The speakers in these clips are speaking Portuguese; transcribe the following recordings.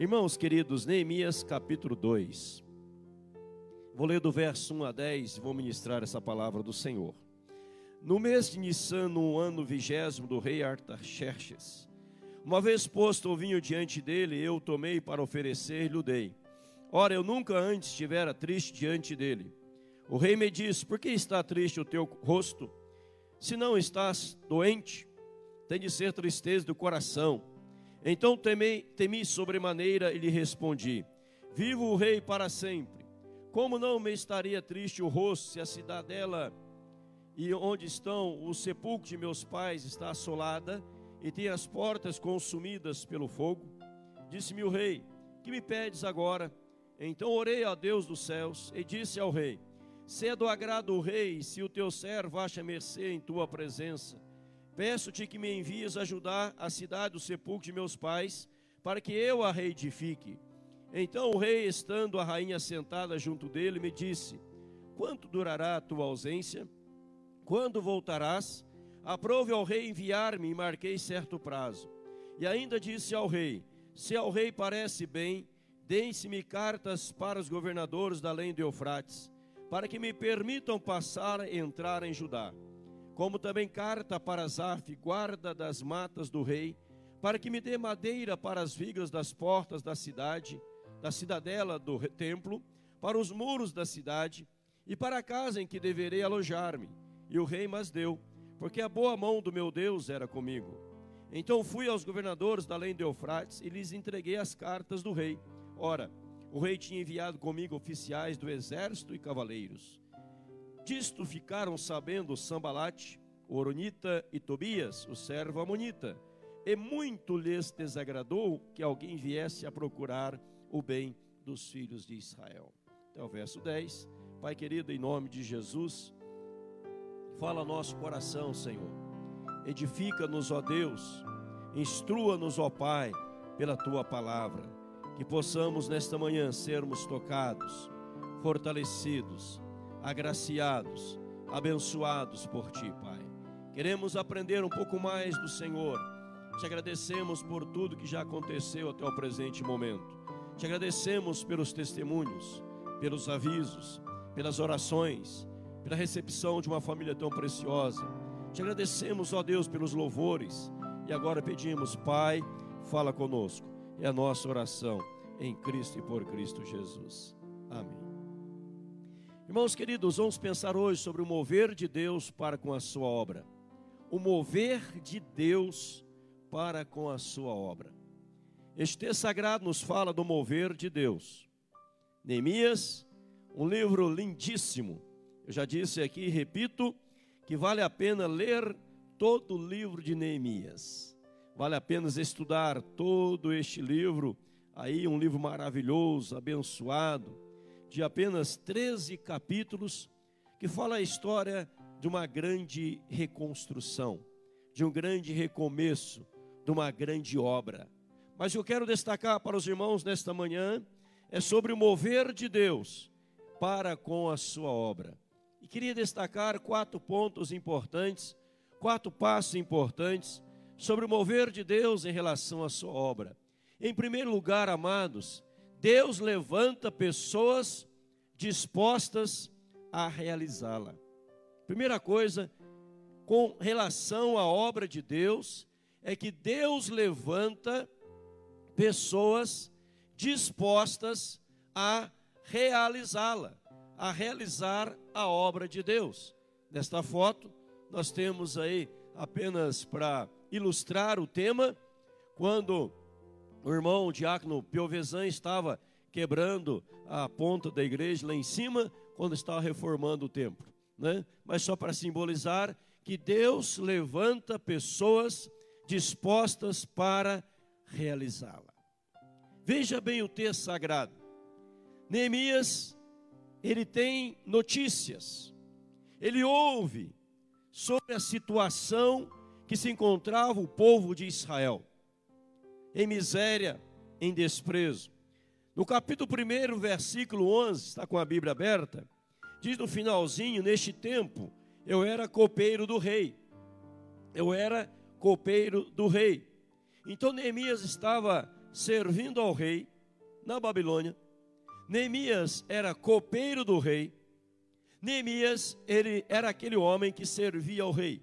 Irmãos queridos, Neemias capítulo 2. Vou ler do verso 1 a 10 e vou ministrar essa palavra do Senhor. No mês de Nissan, no ano vigésimo do rei Artaxerxes, uma vez posto o vinho diante dele, eu tomei para oferecer-lhe o dei. Ora, eu nunca antes estivera triste diante dele. O rei me disse: Por que está triste o teu rosto? Se não estás doente, tem de ser tristeza do coração. Então temei, temi sobremaneira e lhe respondi: Vivo o rei para sempre. Como não me estaria triste o rosto se a cidadela e onde estão os sepulcros de meus pais está assolada e tem as portas consumidas pelo fogo? Disse-me o rei: Que me pedes agora? Então orei a Deus dos céus e disse ao rei: Se é do agrado do rei, se o teu servo acha mercê em tua presença, Peço-te que me envies ajudar a cidade do sepulcro de meus pais, para que eu a reedifique. Então o rei, estando a rainha sentada junto dele, me disse: Quanto durará a tua ausência? Quando voltarás? Aprove ao rei enviar-me e marquei certo prazo. E ainda disse ao rei: Se ao rei parece bem, deem-se-me cartas para os governadores da além do Eufrates, para que me permitam passar e entrar em Judá como também carta para Zaf, guarda das matas do rei, para que me dê madeira para as vigas das portas da cidade, da cidadela do templo, para os muros da cidade e para a casa em que deverei alojar-me. E o rei mas deu, porque a boa mão do meu Deus era comigo. Então fui aos governadores da além do Eufrates e lhes entreguei as cartas do rei. Ora, o rei tinha enviado comigo oficiais do exército e cavaleiros. Disto ficaram sabendo Sambalate, Oronita e Tobias, o servo Amonita, e muito lhes desagradou que alguém viesse a procurar o bem dos filhos de Israel. Até o verso 10. Pai querido, em nome de Jesus, fala nosso coração, Senhor. Edifica-nos, ó Deus, instrua-nos, ó Pai, pela tua palavra, que possamos nesta manhã sermos tocados, fortalecidos, agraciados, abençoados por Ti, Pai. Queremos aprender um pouco mais do Senhor. Te agradecemos por tudo que já aconteceu até o presente momento. Te agradecemos pelos testemunhos, pelos avisos, pelas orações, pela recepção de uma família tão preciosa. Te agradecemos, ó Deus, pelos louvores. E agora pedimos, Pai, fala conosco. É a nossa oração em Cristo e por Cristo Jesus. Amém. Irmãos queridos, vamos pensar hoje sobre o mover de Deus para com a sua obra. O mover de Deus para com a sua obra. Este texto sagrado nos fala do mover de Deus. Neemias, um livro lindíssimo. Eu já disse aqui e repito que vale a pena ler todo o livro de Neemias. Vale a pena estudar todo este livro, aí um livro maravilhoso, abençoado de apenas 13 capítulos, que fala a história de uma grande reconstrução, de um grande recomeço, de uma grande obra. Mas eu quero destacar para os irmãos nesta manhã é sobre o mover de Deus para com a sua obra. E queria destacar quatro pontos importantes, quatro passos importantes sobre o mover de Deus em relação à sua obra. Em primeiro lugar, amados, Deus levanta pessoas dispostas a realizá-la. Primeira coisa, com relação à obra de Deus, é que Deus levanta pessoas dispostas a realizá-la, a realizar a obra de Deus. Nesta foto, nós temos aí apenas para ilustrar o tema, quando o irmão Diácono Piovesan estava quebrando a ponta da igreja lá em cima, quando estava reformando o templo. Né? Mas só para simbolizar que Deus levanta pessoas dispostas para realizá-la. Veja bem o texto sagrado. Neemias, ele tem notícias, ele ouve sobre a situação que se encontrava o povo de Israel, em miséria, em desprezo. No capítulo 1, versículo 11, está com a Bíblia aberta, diz no finalzinho: Neste tempo eu era copeiro do rei. Eu era copeiro do rei. Então Neemias estava servindo ao rei na Babilônia. Neemias era copeiro do rei. Neemias, ele era aquele homem que servia ao rei.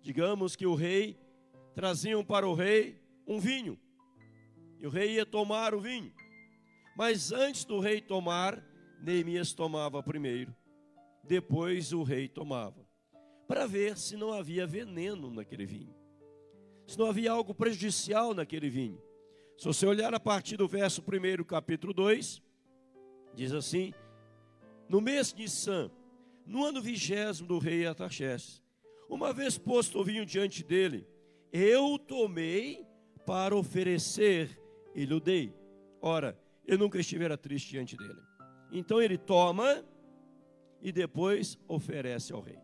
Digamos que o rei traziam para o rei um vinho. E o rei ia tomar o vinho. Mas antes do rei tomar, Neemias tomava primeiro. Depois o rei tomava. Para ver se não havia veneno naquele vinho. Se não havia algo prejudicial naquele vinho. Se você olhar a partir do verso 1, capítulo 2, diz assim: No mês de Nissan, no ano vigésimo do rei Ataxés, uma vez posto o vinho diante dele, eu tomei para oferecer e lhe dei. Ora, eu nunca estivera triste diante dele. Então ele toma e depois oferece ao rei.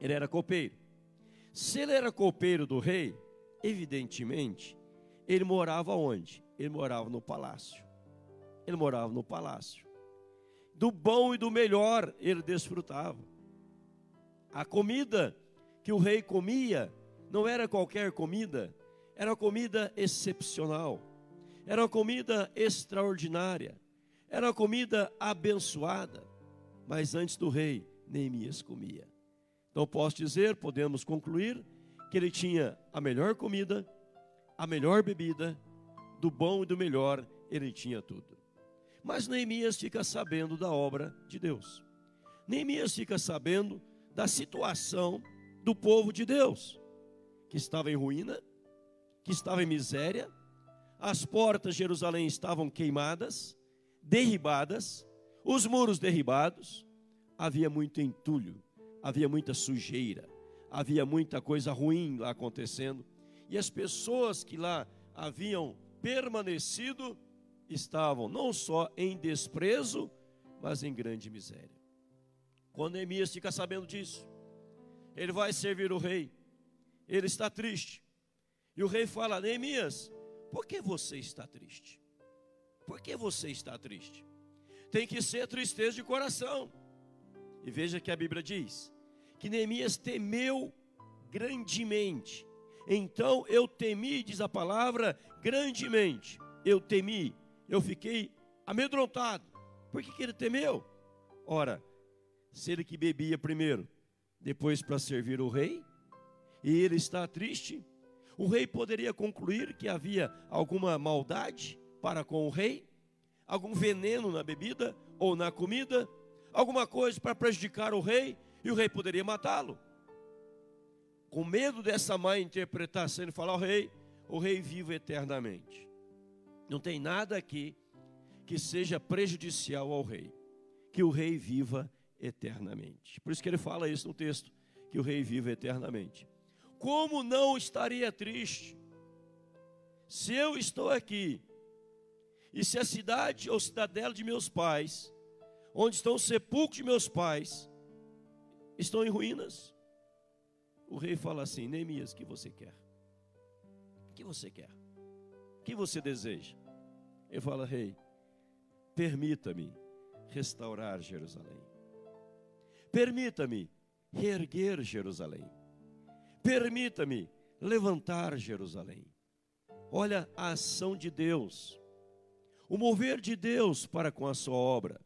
Ele era copeiro. Se ele era copeiro do rei, evidentemente, ele morava onde? Ele morava no palácio. Ele morava no palácio. Do bom e do melhor ele desfrutava. A comida que o rei comia não era qualquer comida, era comida excepcional, era comida extraordinária, era comida abençoada. Mas antes do rei, Neemias comia. Então posso dizer, podemos concluir, que ele tinha a melhor comida, a melhor bebida, do bom e do melhor, ele tinha tudo. Mas Neemias fica sabendo da obra de Deus. Neemias fica sabendo da situação do povo de Deus, que estava em ruína, que estava em miséria, as portas de Jerusalém estavam queimadas, derribadas, os muros derribados, havia muito entulho, havia muita sujeira, havia muita coisa ruim lá acontecendo e as pessoas que lá haviam permanecido estavam não só em desprezo, mas em grande miséria. Quando Neemias fica sabendo disso, ele vai servir o rei, ele está triste, e o rei fala: Neemias, por que você está triste? Por que você está triste? Tem que ser tristeza de coração. E veja que a Bíblia diz que Neemias temeu grandemente então eu temi, diz a palavra, grandemente. Eu temi, eu fiquei amedrontado. Por que, que ele temeu? Ora, se ele que bebia primeiro, depois para servir o rei, e ele está triste, o rei poderia concluir que havia alguma maldade para com o rei, algum veneno na bebida ou na comida, alguma coisa para prejudicar o rei, e o rei poderia matá-lo com medo dessa má interpretação, ele fala ao rei: o rei vive eternamente. Não tem nada aqui que seja prejudicial ao rei, que o rei viva eternamente. Por isso que ele fala isso no texto, que o rei viva eternamente. Como não estaria triste se eu estou aqui e se a cidade ou cidadela de meus pais, onde estão os sepulcros de meus pais, estão em ruínas? o rei fala assim: Neemias, o que você quer? O que você quer? O que você deseja? Ele fala: Rei, permita-me restaurar Jerusalém. Permita-me reerguer Jerusalém. Permita-me levantar Jerusalém. Olha a ação de Deus, o mover de Deus para com a sua obra.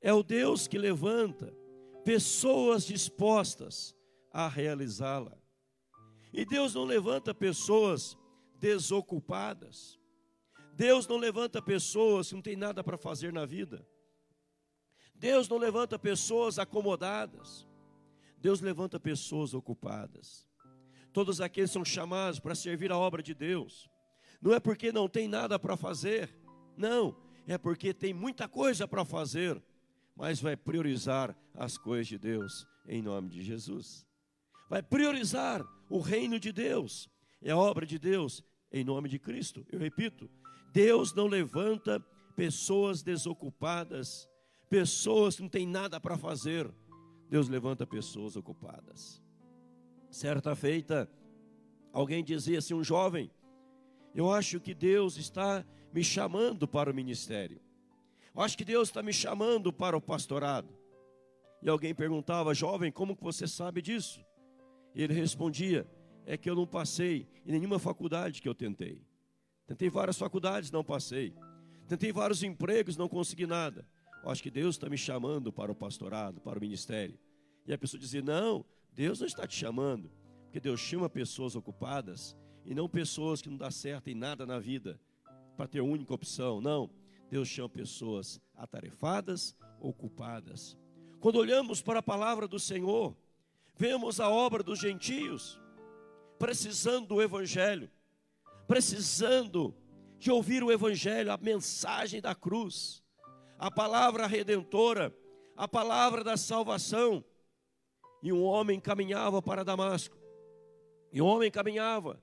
É o Deus que levanta pessoas dispostas a realizá-la. E Deus não levanta pessoas desocupadas. Deus não levanta pessoas que não tem nada para fazer na vida. Deus não levanta pessoas acomodadas. Deus levanta pessoas ocupadas. Todos aqueles são chamados para servir a obra de Deus. Não é porque não tem nada para fazer, não, é porque tem muita coisa para fazer, mas vai priorizar as coisas de Deus em nome de Jesus vai priorizar o reino de Deus, é a obra de Deus, em nome de Cristo. Eu repito, Deus não levanta pessoas desocupadas, pessoas que não têm nada para fazer. Deus levanta pessoas ocupadas. Certa feita, alguém dizia assim, um jovem, eu acho que Deus está me chamando para o ministério. Eu acho que Deus está me chamando para o pastorado. E alguém perguntava, jovem, como você sabe disso? E ele respondia: É que eu não passei em nenhuma faculdade que eu tentei. Tentei várias faculdades, não passei. Tentei vários empregos, não consegui nada. Eu acho que Deus está me chamando para o pastorado, para o ministério. E a pessoa dizia: Não, Deus não está te chamando. Porque Deus chama pessoas ocupadas e não pessoas que não dá certo em nada na vida para ter única opção. Não, Deus chama pessoas atarefadas, ocupadas. Quando olhamos para a palavra do Senhor, vemos a obra dos gentios precisando do evangelho, precisando de ouvir o evangelho, a mensagem da cruz, a palavra redentora, a palavra da salvação. E um homem caminhava para Damasco. E o homem caminhava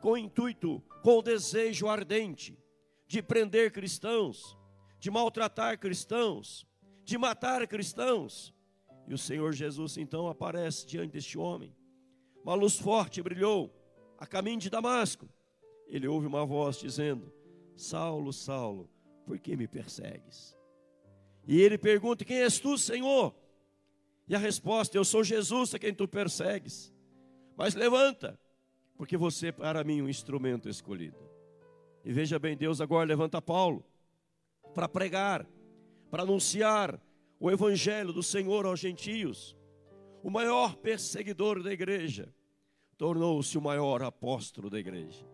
com o intuito, com o desejo ardente de prender cristãos, de maltratar cristãos, de matar cristãos. E o Senhor Jesus então aparece diante deste homem. Uma luz forte brilhou a caminho de Damasco. Ele ouve uma voz dizendo: Saulo, Saulo, por que me persegues? E ele pergunta: Quem és tu, Senhor? E a resposta: Eu sou Jesus a quem tu persegues. Mas levanta, porque você é para mim um instrumento escolhido. E veja bem, Deus agora levanta Paulo para pregar, para anunciar o evangelho do Senhor aos gentios. O maior perseguidor da igreja tornou-se o maior apóstolo da igreja.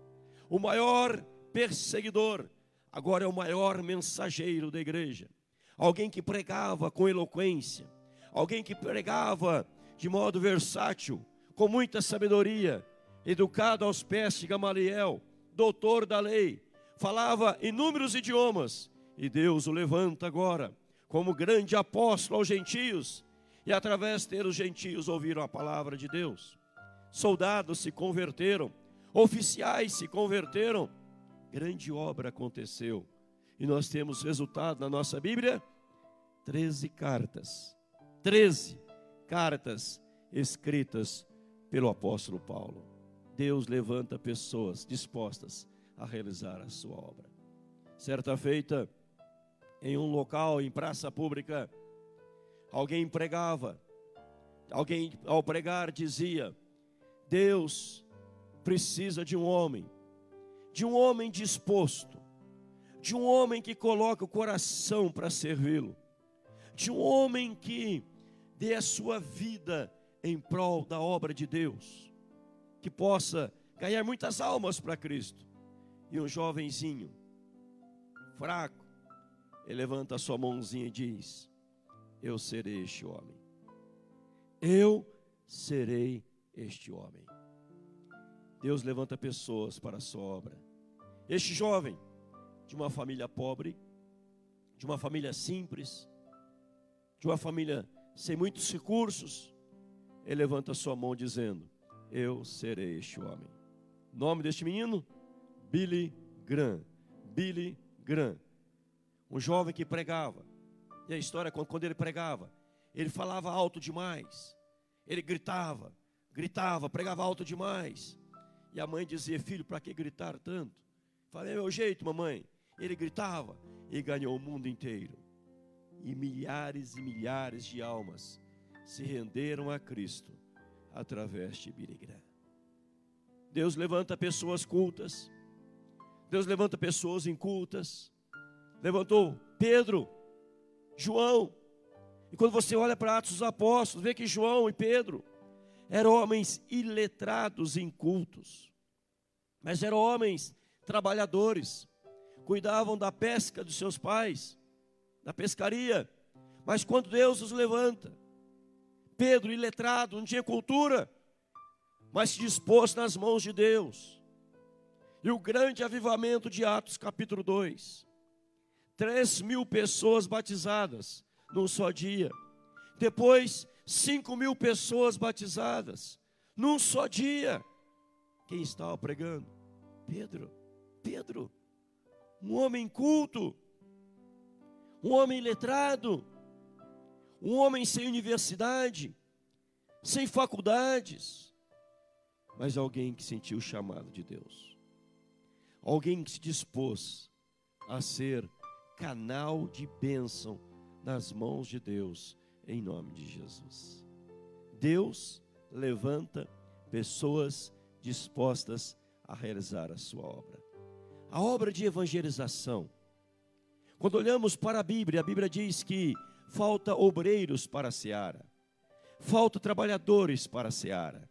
O maior perseguidor agora é o maior mensageiro da igreja. Alguém que pregava com eloquência, alguém que pregava de modo versátil, com muita sabedoria, educado aos pés de Gamaliel, doutor da lei, falava inúmeros idiomas, e Deus o levanta agora como grande apóstolo aos gentios, e através dele os gentios ouviram a palavra de Deus. Soldados se converteram, oficiais se converteram, grande obra aconteceu. E nós temos resultado na nossa Bíblia: 13 cartas. 13 cartas escritas pelo apóstolo Paulo. Deus levanta pessoas dispostas a realizar a sua obra. Certa feita, em um local, em praça pública, alguém pregava, alguém ao pregar dizia: Deus precisa de um homem, de um homem disposto, de um homem que coloca o coração para servi-lo, de um homem que dê a sua vida em prol da obra de Deus, que possa ganhar muitas almas para Cristo. E um jovenzinho, fraco, ele levanta a sua mãozinha e diz: Eu serei este homem. Eu serei este homem. Deus levanta pessoas para a sua obra. Este jovem, de uma família pobre, de uma família simples, de uma família sem muitos recursos, ele levanta sua mão dizendo: Eu serei este homem. Nome deste menino? Billy Graham. Billy Graham. Um jovem que pregava. E a história, quando ele pregava, ele falava alto demais. Ele gritava, gritava, pregava alto demais. E a mãe dizia: Filho, para que gritar tanto? Falei: É meu jeito, mamãe. Ele gritava e ganhou o mundo inteiro. E milhares e milhares de almas se renderam a Cristo através de Birigrã. Deus levanta pessoas cultas. Deus levanta pessoas incultas. Levantou Pedro, João. E quando você olha para Atos dos Apóstolos, vê que João e Pedro eram homens iletrados e incultos. Mas eram homens trabalhadores, cuidavam da pesca dos seus pais, da pescaria. Mas quando Deus os levanta, Pedro, iletrado, não tinha cultura, mas se dispôs nas mãos de Deus. E o grande avivamento de Atos, capítulo 2. Três mil pessoas batizadas num só dia. Depois, cinco mil pessoas batizadas num só dia. Quem estava pregando? Pedro. Pedro, um homem culto, um homem letrado, um homem sem universidade, sem faculdades, mas alguém que sentiu o chamado de Deus, alguém que se dispôs a ser canal de bênção nas mãos de Deus, em nome de Jesus. Deus levanta pessoas dispostas a realizar a sua obra. a obra de evangelização. Quando olhamos para a Bíblia, a Bíblia diz que falta obreiros para a seara, falta trabalhadores para a seara,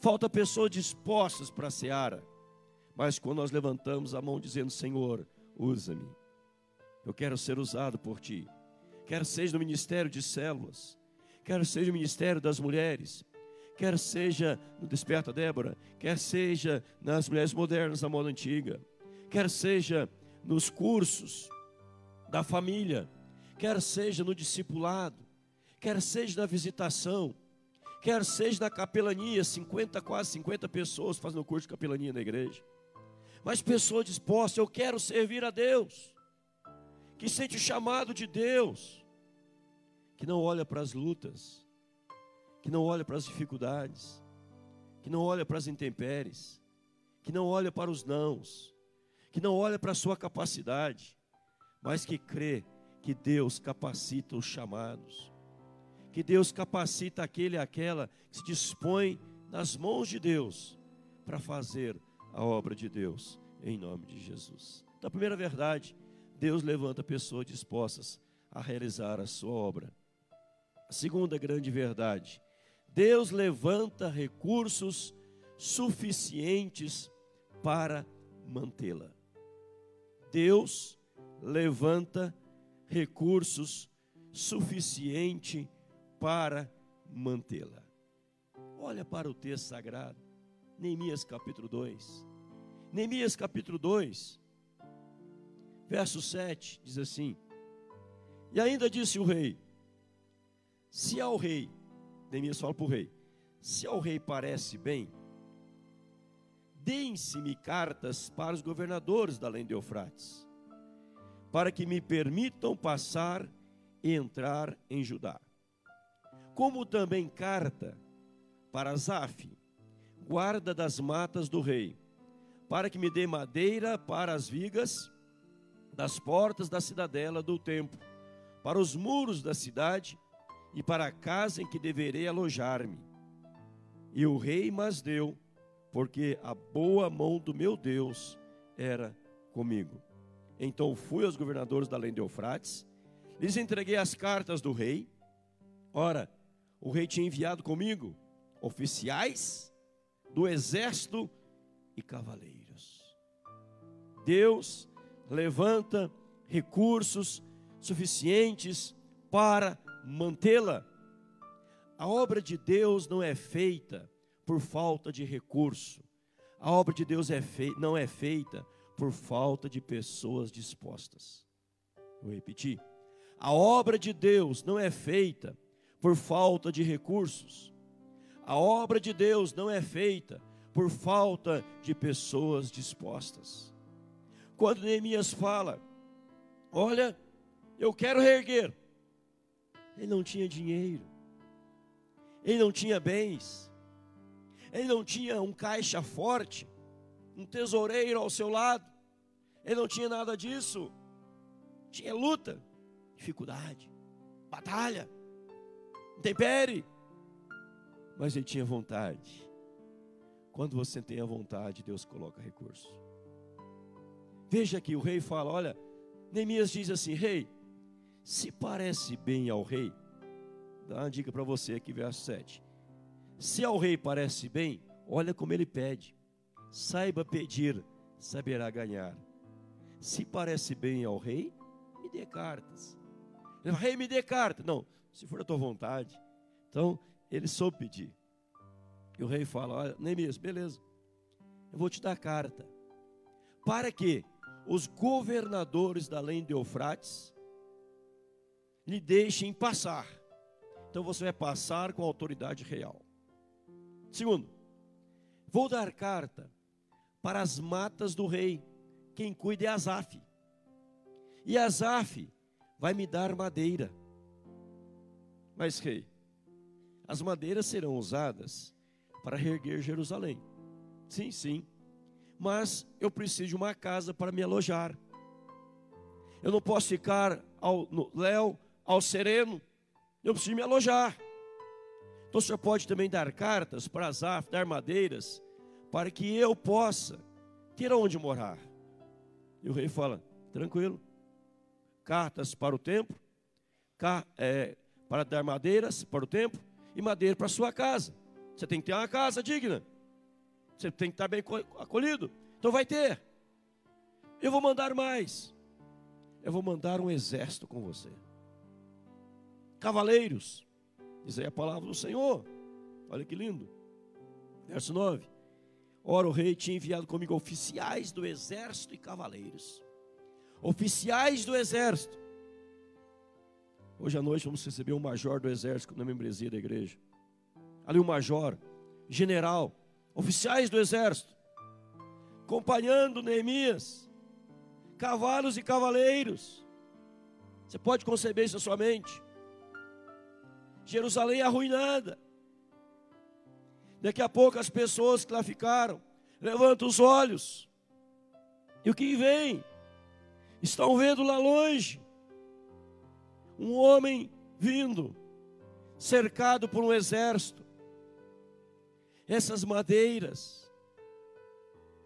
falta pessoas dispostas para a seara. Mas quando nós levantamos a mão dizendo: Senhor, usa-me, eu quero ser usado por ti, quer seja no ministério de células, quer seja no ministério das mulheres, quer seja no Desperta Débora, quer seja nas mulheres modernas da moda antiga, quer seja nos cursos da família, quer seja no discipulado, quer seja na visitação, quer seja na capelania, 50, quase 50 pessoas fazendo curso de capelania na igreja. Mas pessoas dispostas, eu quero servir a Deus, que sente o chamado de Deus, que não olha para as lutas, que não olha para as dificuldades, que não olha para as intempéries, que não olha para os nãos, que não olha para a sua capacidade, mas que crê que Deus capacita os chamados, que Deus capacita aquele e aquela que se dispõe nas mãos de Deus para fazer a obra de Deus, em nome de Jesus. Então, a primeira verdade, Deus levanta pessoas dispostas a realizar a sua obra. A segunda grande verdade, Deus levanta recursos suficientes para mantê-la. Deus levanta recursos suficientes para mantê-la. Olha para o texto sagrado, Neemias capítulo 2. Neemias capítulo 2, verso 7 diz assim: E ainda disse o rei: Se ao rei Neemias fala para o rei: Se ao rei parece bem, deem-se-me cartas para os governadores da além de Eufrates, para que me permitam passar e entrar em Judá. Como também carta para Zaf, guarda das matas do rei, para que me dê madeira para as vigas das portas da cidadela do templo, para os muros da cidade e para a casa em que deverei alojar-me. E o rei mas deu, porque a boa mão do meu Deus era comigo. Então fui aos governadores da além de Eufrates, lhes entreguei as cartas do rei. Ora, o rei tinha enviado comigo oficiais do exército e cavaleiros. Deus levanta recursos suficientes para mantê-la. A obra de Deus não é feita por falta de recurso. A obra de Deus é não é feita por falta de pessoas dispostas. Vou repetir. A obra de Deus não é feita por falta de recursos. A obra de Deus não é feita por falta de pessoas dispostas. Quando Neemias fala, olha, eu quero reerguer, ele não tinha dinheiro, ele não tinha bens, ele não tinha um caixa forte, um tesoureiro ao seu lado, ele não tinha nada disso. Tinha luta, dificuldade, batalha, intempere, mas ele tinha vontade. Quando você tem a vontade, Deus coloca recurso. Veja que o rei fala: olha, Neemias diz assim: rei, se parece bem ao rei, dá uma dica para você aqui, verso 7. Se ao rei parece bem, olha como ele pede. Saiba pedir, saberá ganhar. Se parece bem ao rei, me dê cartas. Ele rei, me dê carta. Não, se for a tua vontade. Então, ele soube pedir. E o rei fala: Olha, Neemias, beleza, eu vou te dar carta. Para que os governadores da além de Eufrates lhe deixem passar. Então você vai passar com a autoridade real. Segundo, vou dar carta para as matas do rei. Quem cuida é Azaf. E Azaf vai me dar madeira. Mas, rei, as madeiras serão usadas para reerguer Jerusalém. Sim, sim. Mas eu preciso de uma casa para me alojar. Eu não posso ficar ao no léu ao sereno, eu preciso me alojar. Então o senhor pode também dar cartas para Azaf, dar madeiras, para que eu possa ter onde morar. E o rei fala: tranquilo, cartas para o templo, é, para dar madeiras para o templo e madeira para a sua casa. Você tem que ter uma casa digna. Você tem que estar bem acolhido. Então vai ter. Eu vou mandar mais. Eu vou mandar um exército com você. Cavaleiros. Diz aí a palavra do Senhor. Olha que lindo. Verso 9. Ora, o rei tinha enviado comigo oficiais do exército e cavaleiros. Oficiais do exército. Hoje à noite vamos receber um major do exército na membresia da igreja. Ali um major, general, oficiais do exército, acompanhando Neemias, cavalos e cavaleiros. Você pode conceber isso na sua mente. Jerusalém arruinada. Daqui a pouco as pessoas que lá ficaram levantam os olhos. E o que vem? Estão vendo lá longe um homem vindo, cercado por um exército. Essas madeiras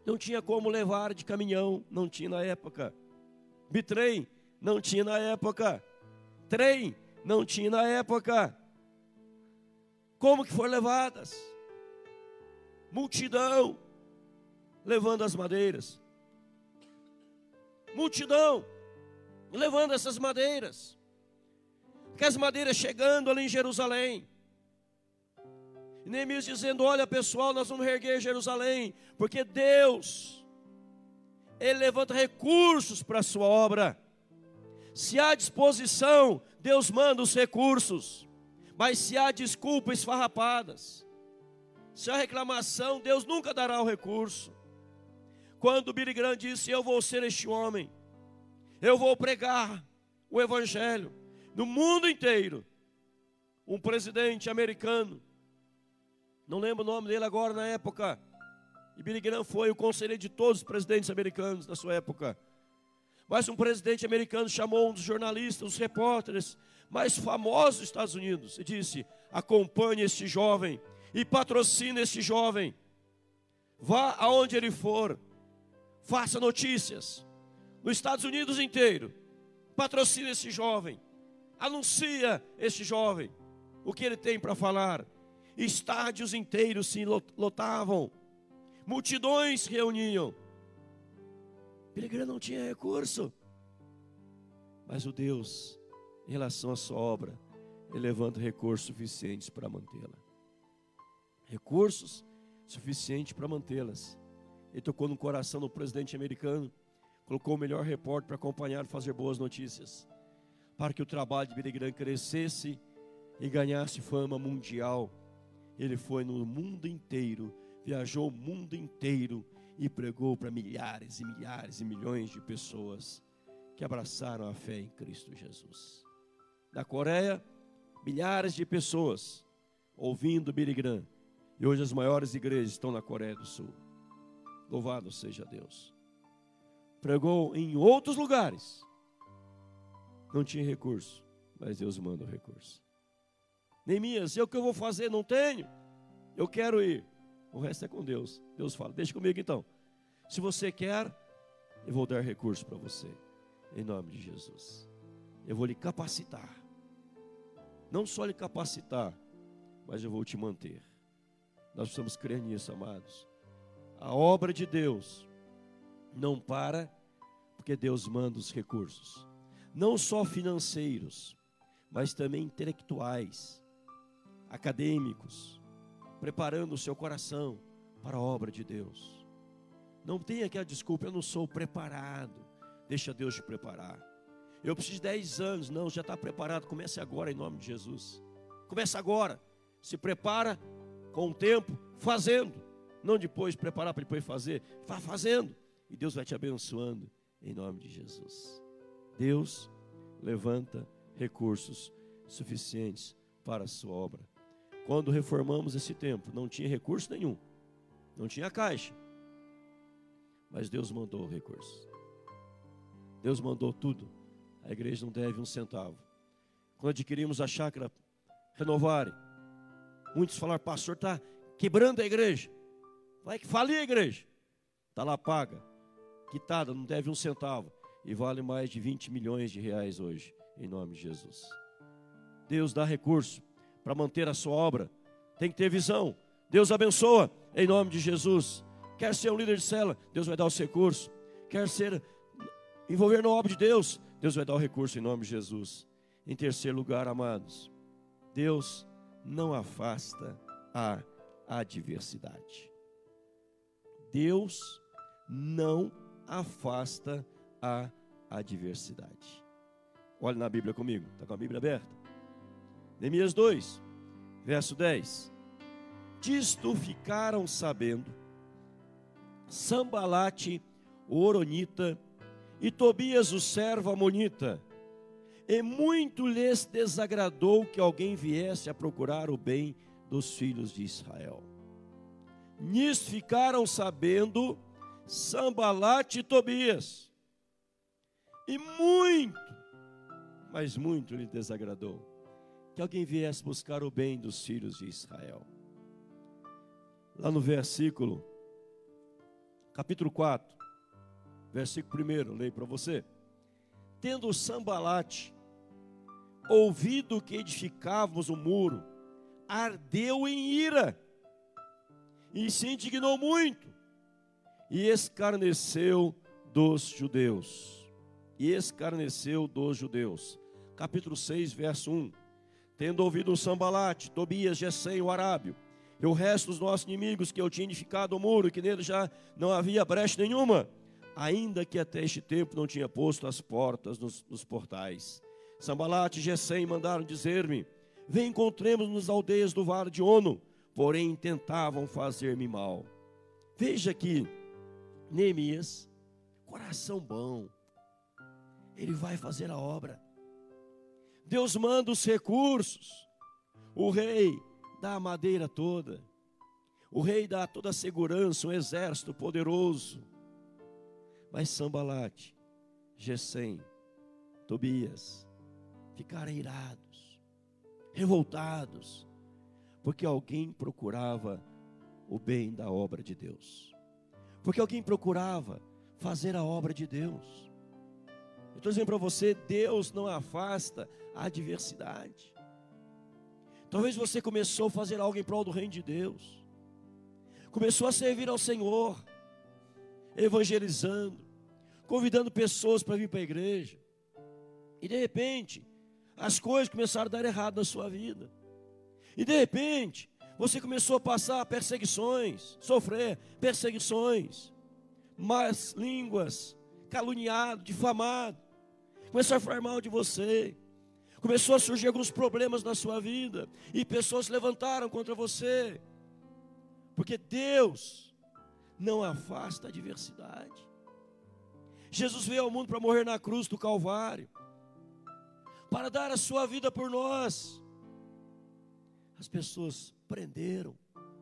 não tinha como levar de caminhão, não tinha na época. Bitrem não tinha na época. Trem não tinha na época. Como que foram levadas? Multidão levando as madeiras. Multidão levando essas madeiras. Que as madeiras chegando ali em Jerusalém. E Neemias dizendo: Olha pessoal, nós vamos erguer Jerusalém, porque Deus, Ele levanta recursos para a sua obra. Se há disposição, Deus manda os recursos. Mas se há desculpas esfarrapadas, se há reclamação, Deus nunca dará o recurso. Quando Billy Graham disse: Eu vou ser este homem, eu vou pregar o Evangelho no mundo inteiro. Um presidente americano, não lembro o nome dele agora na época, e Billy Graham foi o conselheiro de todos os presidentes americanos da sua época. Mas um presidente americano chamou um dos jornalistas, os repórteres mais famosos dos Estados Unidos e disse: acompanhe este jovem e patrocine esse jovem. Vá aonde ele for, faça notícias nos Estados Unidos inteiro. Patrocine esse jovem, anuncia esse jovem o que ele tem para falar. Estádios inteiros se lotavam, multidões reuniam. Billy não tinha recurso, mas o Deus, em relação à sua obra, ele levanta recursos suficientes para mantê-la recursos suficientes para mantê-las. Ele tocou no coração do presidente americano, colocou o melhor repórter para acompanhar e fazer boas notícias, para que o trabalho de Billy Graham crescesse e ganhasse fama mundial. Ele foi no mundo inteiro, viajou o mundo inteiro e pregou para milhares e milhares e milhões de pessoas que abraçaram a fé em Cristo Jesus. Da Coreia, milhares de pessoas ouvindo Billy Graham e hoje as maiores igrejas estão na Coreia do Sul. Louvado seja Deus. Pregou em outros lugares. Não tinha recurso, mas Deus manda o recurso. Neemias, eu que eu vou fazer? Não tenho. Eu quero ir. O resto é com Deus. Deus fala, deixa comigo então. Se você quer, eu vou dar recurso para você. Em nome de Jesus. Eu vou lhe capacitar. Não só lhe capacitar, mas eu vou te manter. Nós precisamos crer nisso, amados. A obra de Deus não para porque Deus manda os recursos, não só financeiros, mas também intelectuais, acadêmicos, preparando o seu coração para a obra de Deus. Não tenha aquela desculpa, eu não sou preparado. Deixa Deus te preparar. Eu preciso de 10 anos. Não, já está preparado. Comece agora em nome de Jesus. Comece agora. Se prepara com o tempo, fazendo. Não depois preparar para depois fazer. Vá fazendo. E Deus vai te abençoando em nome de Jesus. Deus levanta recursos suficientes para a sua obra. Quando reformamos esse templo, não tinha recurso nenhum. Não tinha caixa. Mas Deus mandou o recurso. Deus mandou tudo. A igreja não deve um centavo. Quando adquirimos a chácara, renovarem Muitos falaram, pastor, está quebrando a igreja. Vai que falir a igreja. Está lá paga. quitada, não deve um centavo, e vale mais de 20 milhões de reais hoje, em nome de Jesus. Deus dá recurso para manter a sua obra, tem que ter visão. Deus abençoa, em nome de Jesus. Quer ser um líder de cela, Deus vai dar os recursos. Quer ser envolver na obra de Deus, Deus vai dar o recurso em nome de Jesus. Em terceiro lugar, amados, Deus não afasta a adversidade. Deus não afasta a adversidade. Olhe na Bíblia comigo, está com a Bíblia aberta? Neemias 2, verso 10. Disto ficaram sabendo Sambalate, o Oronita, e Tobias, o servo Amonita. E muito lhes desagradou que alguém viesse a procurar o bem dos filhos de Israel. Nisto ficaram sabendo Sambalate e Tobias. E muito, mas muito lhe desagradou que alguém viesse buscar o bem dos filhos de Israel. Lá no versículo, capítulo 4, versículo 1, leio para você. Tendo Sambalate ouvido que edificávamos o muro, ardeu em ira e se indignou muito e escarneceu dos judeus. E escarneceu dos judeus. Capítulo 6, verso 1. Tendo ouvido o Sambalate, Tobias, Gesem, o Arábio, e o resto dos nossos inimigos que eu tinha edificado o muro, que nele já não havia brecha nenhuma, ainda que até este tempo não tinha posto as portas nos, nos portais. Sambalate e Gesem mandaram dizer-me: Vem, encontremos nas aldeias do vale de Ono, porém tentavam fazer-me mal. Veja que Neemias, coração bom, ele vai fazer a obra. Deus manda os recursos. O rei dá a madeira toda. O rei dá toda a segurança, um exército poderoso. Mas Sambalate, Gesem, Tobias ficaram irados, revoltados, porque alguém procurava o bem da obra de Deus, porque alguém procurava fazer a obra de Deus. Eu estou dizendo para você: Deus não afasta a adversidade. Talvez você começou a fazer algo em prol do reino de Deus, começou a servir ao Senhor, evangelizando, convidando pessoas para vir para a igreja, e de repente, as coisas começaram a dar errado na sua vida, e de repente, você começou a passar perseguições, sofrer perseguições, más línguas, caluniado, difamado, começou a falar mal de você, Começou a surgir alguns problemas na sua vida e pessoas se levantaram contra você. Porque Deus não afasta a adversidade. Jesus veio ao mundo para morrer na cruz do Calvário, para dar a sua vida por nós. As pessoas prenderam,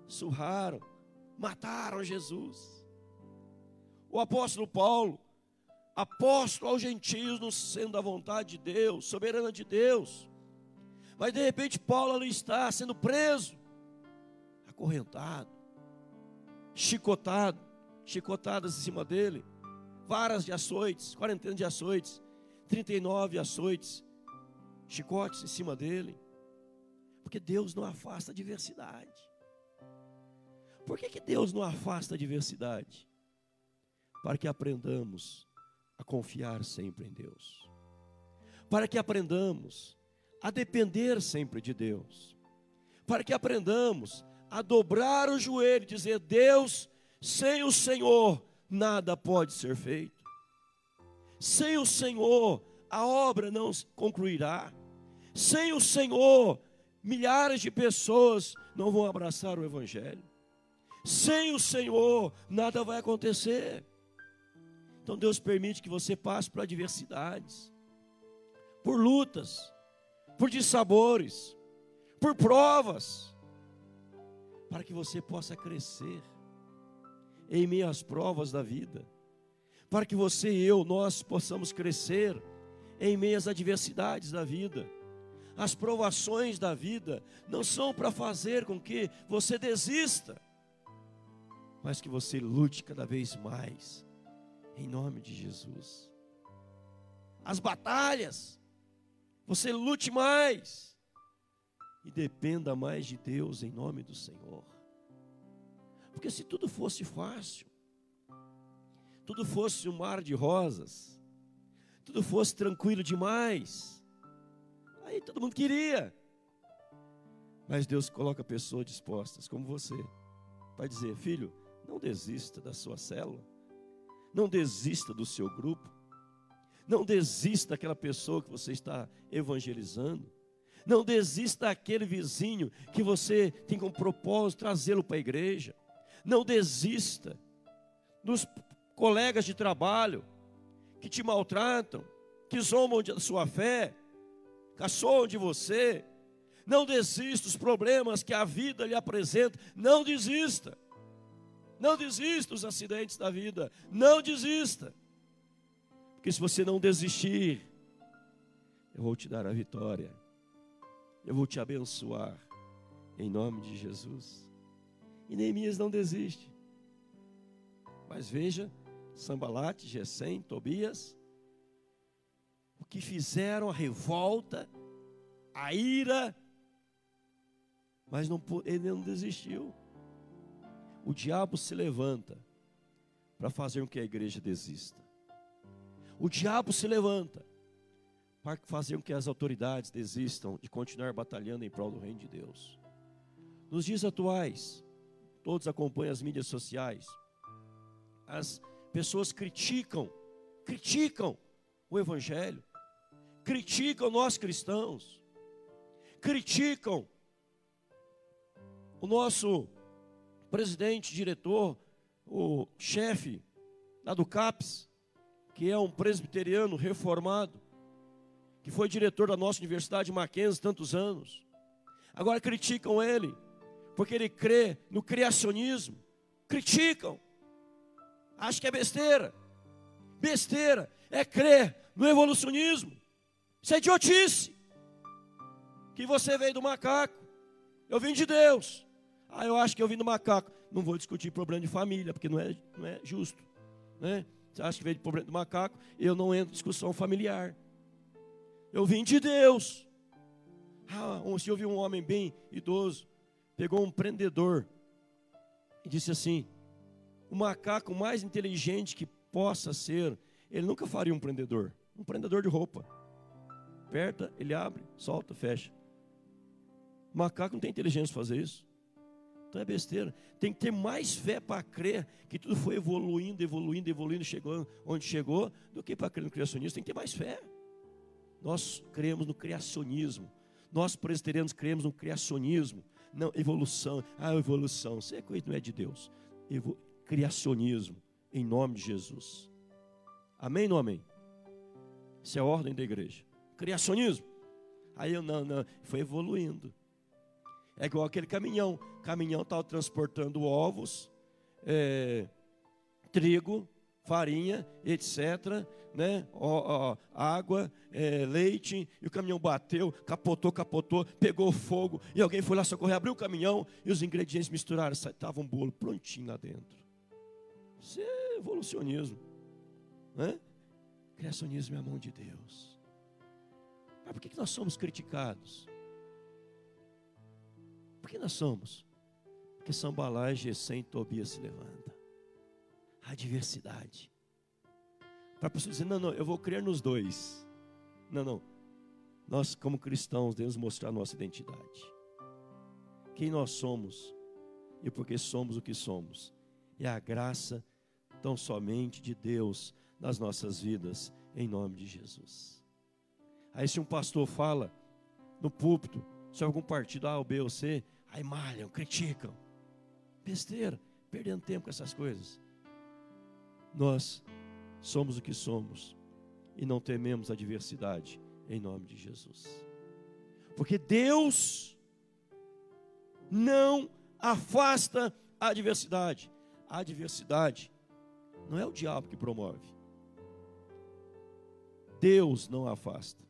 surraram, mataram Jesus. O apóstolo Paulo apóstolo aos gentios, no sendo da vontade de Deus, soberana de Deus. Mas de repente Paulo ali está sendo preso, acorrentado, chicotado, chicotadas em cima dele, varas de açoites, quarentena de açoites, 39 açoites, chicotes em cima dele. Porque Deus não afasta a diversidade. Por que, que Deus não afasta a diversidade? Para que aprendamos a confiar sempre em Deus, para que aprendamos a depender sempre de Deus, para que aprendamos a dobrar o joelho e dizer: Deus, sem o Senhor nada pode ser feito, sem o Senhor a obra não concluirá, sem o Senhor milhares de pessoas não vão abraçar o Evangelho, sem o Senhor nada vai acontecer. Então Deus permite que você passe por adversidades, por lutas, por dissabores, por provas, para que você possa crescer em meio às provas da vida, para que você e eu, nós possamos crescer em meio às adversidades da vida. As provações da vida não são para fazer com que você desista, mas que você lute cada vez mais Em nome de Jesus. As batalhas, você lute mais e dependa mais de Deus em nome do Senhor. Porque se tudo fosse fácil, tudo fosse um mar de rosas, tudo fosse tranquilo demais, aí todo mundo queria. Mas Deus coloca pessoas dispostas, como você, para dizer: filho, não desista da sua célula, não desista do seu grupo, não desista daquela pessoa que você está evangelizando, não desista daquele vizinho que você tem como propósito trazê-lo para a igreja, não desista dos colegas de trabalho que te maltratam, que zombam da sua fé, caçoam de você. Não desista dos problemas que a vida lhe apresenta. Não desista. Não desista dos acidentes da vida. Não desista. Porque se você não desistir, eu vou te dar a vitória. Eu vou te abençoar. Em nome de Jesus. E Neemias não desiste. Mas veja Sambalate, Gesem, Tobias, o que fizeram a revolta, a ira, mas não, ele não desistiu. O diabo se levanta para fazer com que a igreja desista. O diabo se levanta para fazer com que as autoridades desistam de continuar batalhando em prol do reino de Deus. Nos dias atuais, todos acompanham as mídias sociais, as Pessoas criticam, criticam o Evangelho, criticam nós cristãos, criticam o nosso presidente, diretor, o chefe lá do CAPES, que é um presbiteriano reformado, que foi diretor da nossa Universidade Mackenzie tantos anos. Agora criticam ele, porque ele crê no criacionismo. Criticam. Acho que é besteira. Besteira é crer no evolucionismo. Isso é idiotice. Que você veio do macaco. Eu vim de Deus. Ah, eu acho que eu vim do macaco. Não vou discutir problema de família, porque não é, não é justo. Né? Você acha que veio do problema do macaco? Eu não entro em discussão familiar. Eu vim de Deus. Ah, se eu vi um homem bem idoso, pegou um prendedor e disse assim: o macaco mais inteligente que possa ser, ele nunca faria um prendedor. Um prendedor de roupa. Aperta, ele abre, solta, fecha. O macaco não tem inteligência para fazer isso. Então é besteira. Tem que ter mais fé para crer que tudo foi evoluindo, evoluindo, evoluindo, chegou onde chegou, do que para crer no criacionismo. Tem que ter mais fé. Nós cremos no criacionismo. Nós presbiterianos cremos no criacionismo. Não, evolução. Ah, evolução. Isso é coisa não é de Deus. Evo criacionismo, em nome de Jesus. Amém ou amém? Isso é ordem da igreja. Criacionismo. Aí eu não, não, foi evoluindo. É igual aquele caminhão. O caminhão estava transportando ovos, é, trigo, farinha, etc. Né? Ó, ó, água, é, leite, e o caminhão bateu, capotou, capotou, pegou fogo, e alguém foi lá socorrer, abriu o caminhão e os ingredientes misturaram, estava um bolo prontinho lá dentro. Isso é evolucionismo. Né? Criacionismo é a mão de Deus. Mas por que nós somos criticados? Por que nós somos? Porque Sambalá, Gessém e Tobias se levanta. A diversidade. Para a pessoa dizer, não, não, eu vou crer nos dois. Não, não. Nós, como cristãos, devemos mostrar nossa identidade. Quem nós somos e por que somos o que somos. É a graça tão somente de Deus nas nossas vidas, em nome de Jesus. Aí se um pastor fala no púlpito se algum partido A, ou B ou C, aí malham, criticam. Besteira, perdendo tempo com essas coisas. Nós somos o que somos e não tememos a diversidade em nome de Jesus. Porque Deus não afasta a diversidade. A diversidade não é o diabo que promove. Deus não afasta.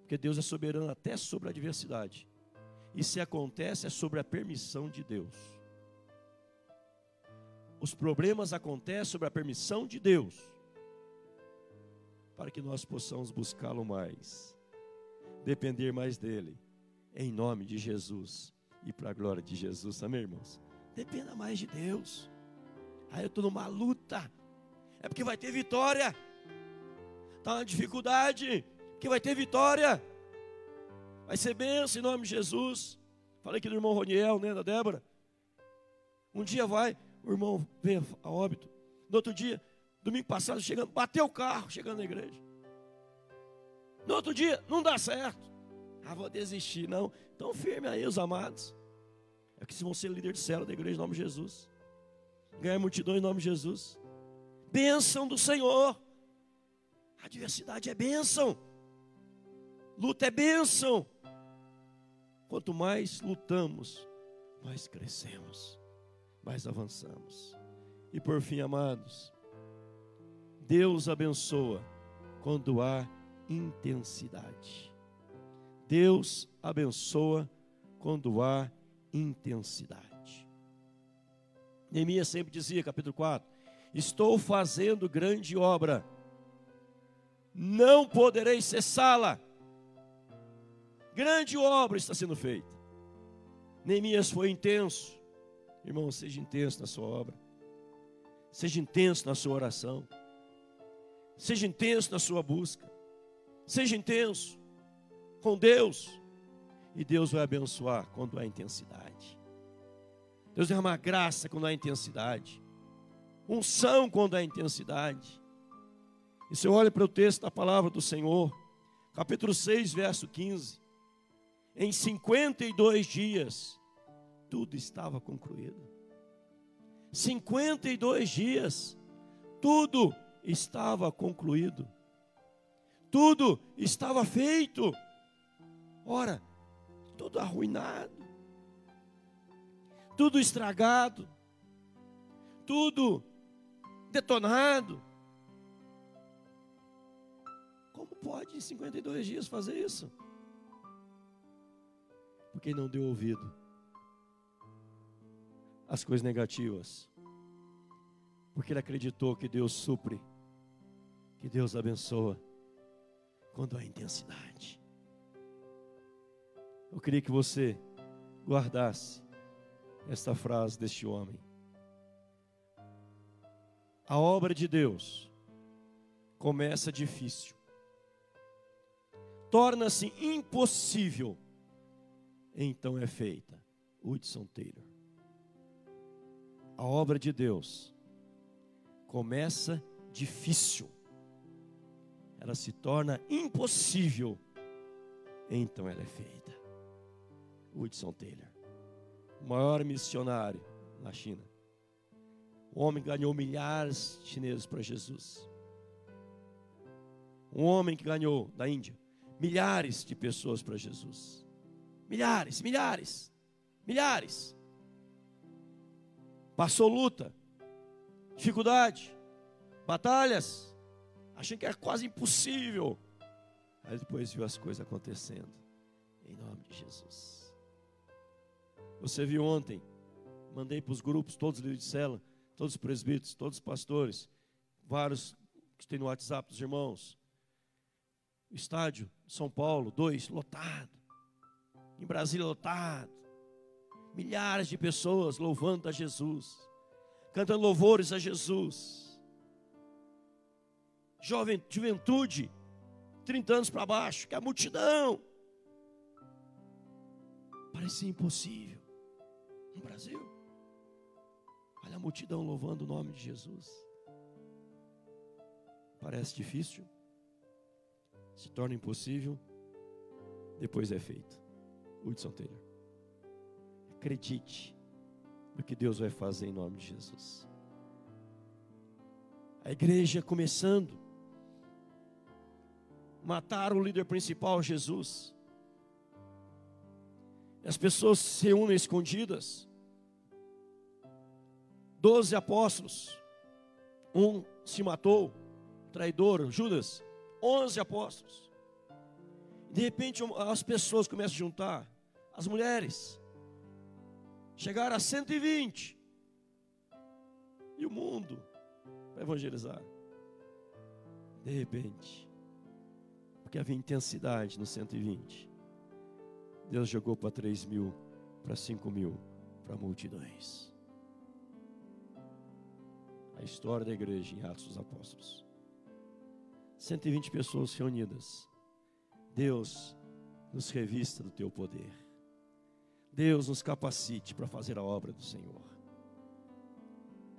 Porque Deus é soberano até sobre a adversidade. E se acontece, é sobre a permissão de Deus. Os problemas acontecem sob a permissão de Deus, para que nós possamos buscá-lo mais, depender mais dele, em nome de Jesus e para a glória de Jesus, amém, irmãos? Dependa mais de Deus. Aí eu estou numa luta, é porque vai ter vitória. Está uma dificuldade, que vai ter vitória. Vai ser bênção em nome de Jesus. Falei aqui do irmão Roniel, né, da Débora. Um dia vai, o irmão veio a óbito. No outro dia, domingo passado, chegando, bateu o carro, chegando na igreja. No outro dia, não dá certo. Ah, vou desistir. Não. Então firme aí, os amados. É que vocês vão ser líder de célula da igreja em nome de Jesus. Ganhar multidão em nome de Jesus. Bênção do Senhor. A diversidade é bênção. Luta é bênção. Quanto mais lutamos, mais crescemos, mais avançamos. E por fim, amados, Deus abençoa quando há intensidade. Deus abençoa quando há intensidade. Neemias sempre dizia, capítulo 4: Estou fazendo grande obra, não poderei cessá-la Grande obra está sendo feita. Neemias foi intenso. Irmão, seja intenso na sua obra. Seja intenso na sua oração. Seja intenso na sua busca. Seja intenso com Deus. E Deus vai abençoar quando há intensidade. Deus derrama graça quando há intensidade. Unção quando há intensidade. E você olha para o texto da palavra do Senhor, capítulo 6, verso 15 em 52 dias, tudo estava concluído. 52 dias, tudo estava concluído. Tudo estava feito. Ora, tudo arruinado, tudo estragado, tudo detonado. Como pode em 52 dias fazer isso? porque não deu ouvido às coisas negativas, porque ele acreditou que Deus supre, que Deus abençoa, quando há intensidade. Eu queria que você guardasse esta frase deste homem. A obra de Deus começa difícil, torna-se impossível então é feita. Hudson Taylor. A obra de Deus começa difícil, ela se torna impossível, então ela é feita. Hudson Taylor, maior missionário na China. O homem ganhou milhares de chineses para Jesus. Um homem que ganhou da Índia milhares de pessoas para Jesus. Milhares, milhares, milhares. Passou luta, dificuldade, batalhas. Achei que era quase impossível. Aí depois viu as coisas acontecendo. Em nome de Jesus. Você viu ontem, mandei para os grupos, todos os líderes de cela, todos os presbíteros, todos os pastores, vários que tem no WhatsApp dos irmãos. Estádio São Paulo, dois, lotado em Brasília lotado. Milhares de pessoas louvando a Jesus, cantando louvores a Jesus. Jovem, juventude, 30 anos para baixo, que a multidão. Parecia impossível no Brasil. Olha a multidão louvando o nome de Jesus. Parece difícil, se torna impossível, depois é feito. Hudson Taylor. Acredite no que Deus vai fazer em nome de Jesus. A igreja começando. Mataram o líder principal, Jesus. As pessoas se reúnem escondidas. Doze apóstolos. Um se matou, traidor, Judas. Onze apóstolos. De repente as pessoas começam a juntar as mulheres. Chegaram a 120. E o mundo para evangelizar. De repente, porque havia intensidade no 120, Deus jogou para 3 mil, para 5 mil, para multidões. A história da igreja em Atos dos Apóstolos. 120 pessoas reunidas. Deus nos revista do teu poder. Deus nos capacite para fazer a obra do Senhor.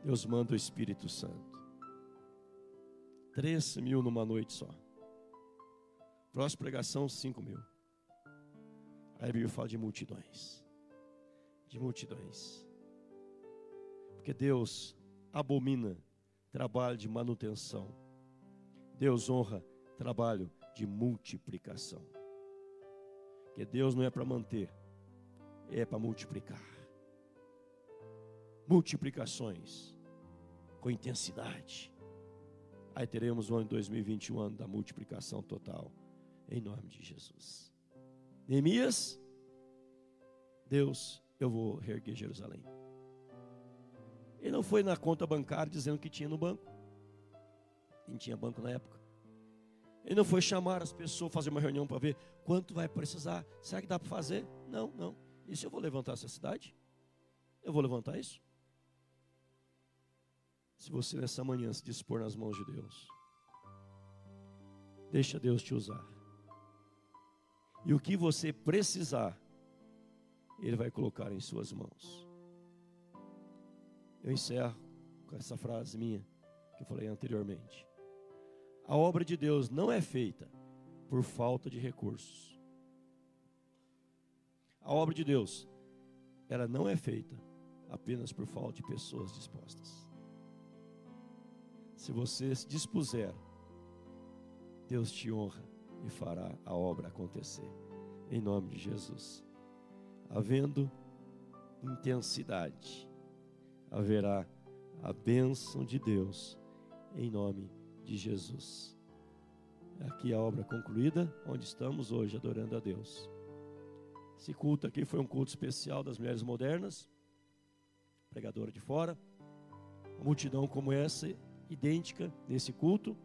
Deus manda o Espírito Santo. Três mil numa noite só. Próxima pregação, cinco mil. Aí a Bíblia fala de multidões. De multidões. Porque Deus abomina trabalho de manutenção. Deus honra trabalho de multiplicação. Porque Deus não é para manter, é para multiplicar. Multiplicações com intensidade. Aí teremos o ano de 2021, ano da multiplicação total, em nome de Jesus. Neemias, Deus, eu vou reerguer Jerusalém. Ele não foi na conta bancária dizendo que tinha no banco. Nem tinha banco na época. Ele não foi chamar as pessoas, fazer uma reunião para ver quanto vai precisar. Será que dá para fazer? Não, não. E se eu vou levantar essa cidade? Eu vou levantar isso? Se você nessa manhã se dispor nas mãos de Deus, deixa Deus te usar. E o que você precisar, Ele vai colocar em suas mãos. Eu encerro com essa frase minha que eu falei anteriormente. A obra de Deus não é feita por falta de recursos. A obra de Deus, ela não é feita apenas por falta de pessoas dispostas. Se você se dispuser, Deus te honra e fará a obra acontecer. Em nome de Jesus. Havendo intensidade, haverá a bênção de Deus em nome de Jesus. Aqui a obra concluída, onde estamos hoje adorando a Deus. Esse culto aqui foi um culto especial das mulheres modernas, pregadora de fora. Uma multidão como essa, idêntica nesse culto,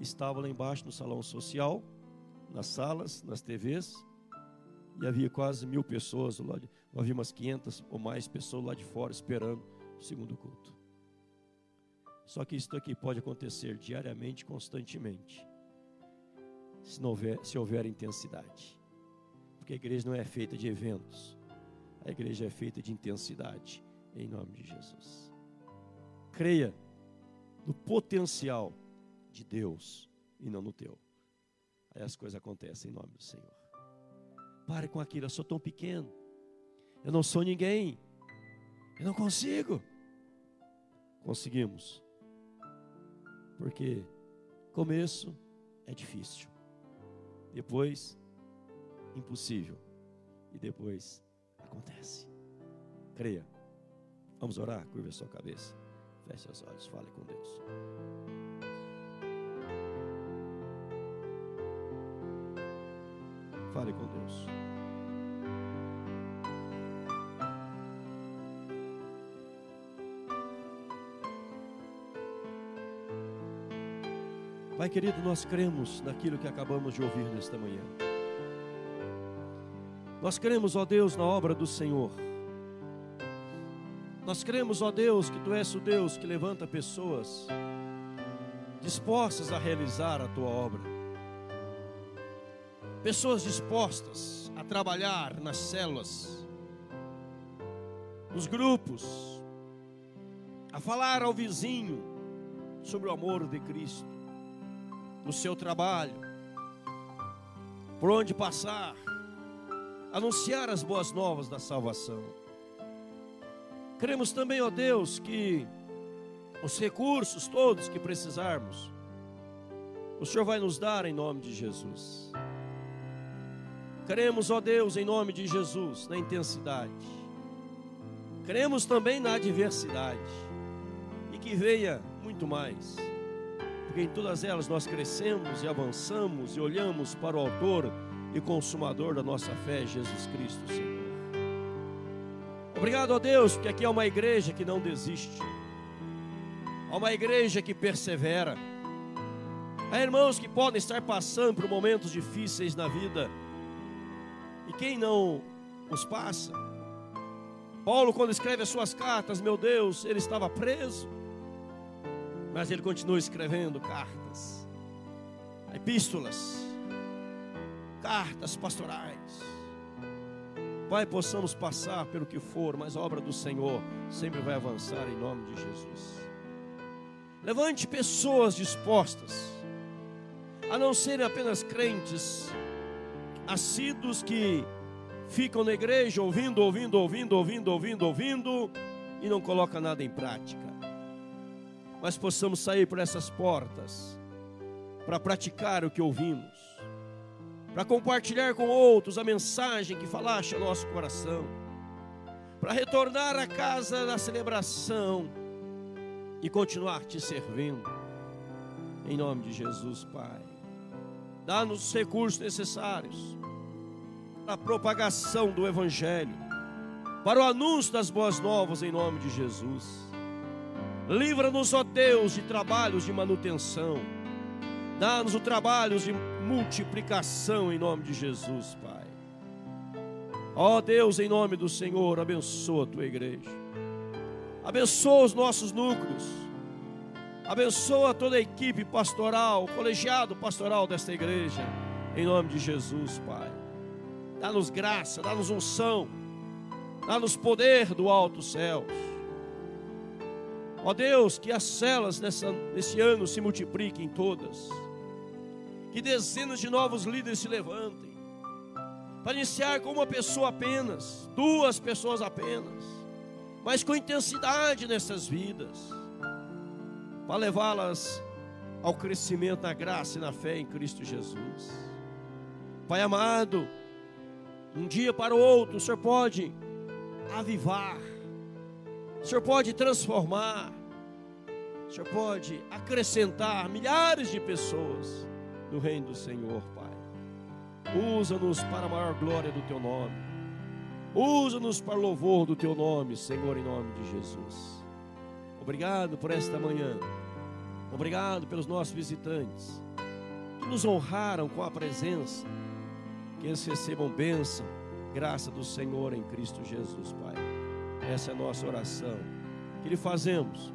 estava lá embaixo no salão social, nas salas, nas TVs, e havia quase mil pessoas, lá de, havia umas 500 ou mais pessoas lá de fora esperando o segundo culto. Só que isso aqui pode acontecer diariamente, constantemente, se, houver, se houver intensidade. Porque a igreja não é feita de eventos, a igreja é feita de intensidade, em nome de Jesus. Creia no potencial de Deus e não no teu. Aí as coisas acontecem em nome do Senhor. Pare com aquilo, eu sou tão pequeno, eu não sou ninguém, eu não consigo. Conseguimos porque começo é difícil. Depois, impossível. E depois, acontece. Creia. Vamos orar? Curva sua cabeça. Feche os olhos. Fale com Deus. Fale com Deus. Pai querido, nós cremos naquilo que acabamos de ouvir nesta manhã. Nós cremos, ó Deus, na obra do Senhor. Nós cremos, ó Deus, que Tu és o Deus que levanta pessoas dispostas a realizar a Tua obra. Pessoas dispostas a trabalhar nas células, nos grupos, a falar ao vizinho sobre o amor de Cristo no seu trabalho, por onde passar, anunciar as boas novas da salvação. Cremos também, ó Deus, que os recursos todos que precisarmos, o Senhor vai nos dar em nome de Jesus. Cremos, ó Deus, em nome de Jesus, na intensidade. Cremos também na adversidade e que venha muito mais porque em todas elas nós crescemos e avançamos e olhamos para o Autor e Consumador da nossa fé, Jesus Cristo, Senhor. Obrigado a Deus, porque aqui é uma igreja que não desiste, Há uma igreja que persevera. Há irmãos que podem estar passando por momentos difíceis na vida. Quem não os passa? Paulo, quando escreve as suas cartas, meu Deus, ele estava preso. Mas ele continua escrevendo cartas, epístolas, cartas pastorais. Pai, possamos passar pelo que for, mas a obra do Senhor sempre vai avançar em nome de Jesus. Levante pessoas dispostas a não serem apenas crentes assíduos que ficam na igreja ouvindo, ouvindo, ouvindo, ouvindo, ouvindo, ouvindo e não colocam nada em prática. Mas possamos sair por essas portas para praticar o que ouvimos para compartilhar com outros a mensagem que falaste ao nosso coração, para retornar à casa da celebração e continuar te servindo. Em nome de Jesus, Pai. Dá-nos os recursos necessários para a propagação do Evangelho, para o anúncio das boas novas em nome de Jesus. Livra-nos, ó Deus, de trabalhos de manutenção. Dá-nos o trabalho de multiplicação em nome de Jesus, Pai. Ó Deus, em nome do Senhor, abençoa a tua igreja. Abençoa os nossos núcleos. Abençoa toda a equipe pastoral, colegiado pastoral desta igreja. Em nome de Jesus, Pai. Dá-nos graça, dá-nos unção. Dá-nos poder do alto céu. Ó Deus, que as celas nessa, nesse ano se multipliquem todas que dezenas de novos líderes se levantem, para iniciar com uma pessoa apenas, duas pessoas apenas, mas com intensidade nessas vidas, para levá-las ao crescimento na graça e na fé em Cristo Jesus. Pai amado, um dia para o outro, o Senhor pode avivar, o Senhor pode transformar, o Senhor pode acrescentar milhares de pessoas no reino do Senhor, Pai. Usa-nos para a maior glória do Teu nome. Usa-nos para louvor do Teu nome, Senhor, em nome de Jesus. Obrigado por esta manhã. Obrigado pelos nossos visitantes que nos honraram com a presença. Que eles recebam bênção, graça do Senhor em Cristo Jesus, Pai. Essa é a nossa oração que lhe fazemos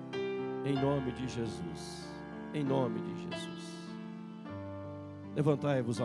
em nome de Jesus. Em nome de Jesus. Levantai-vos a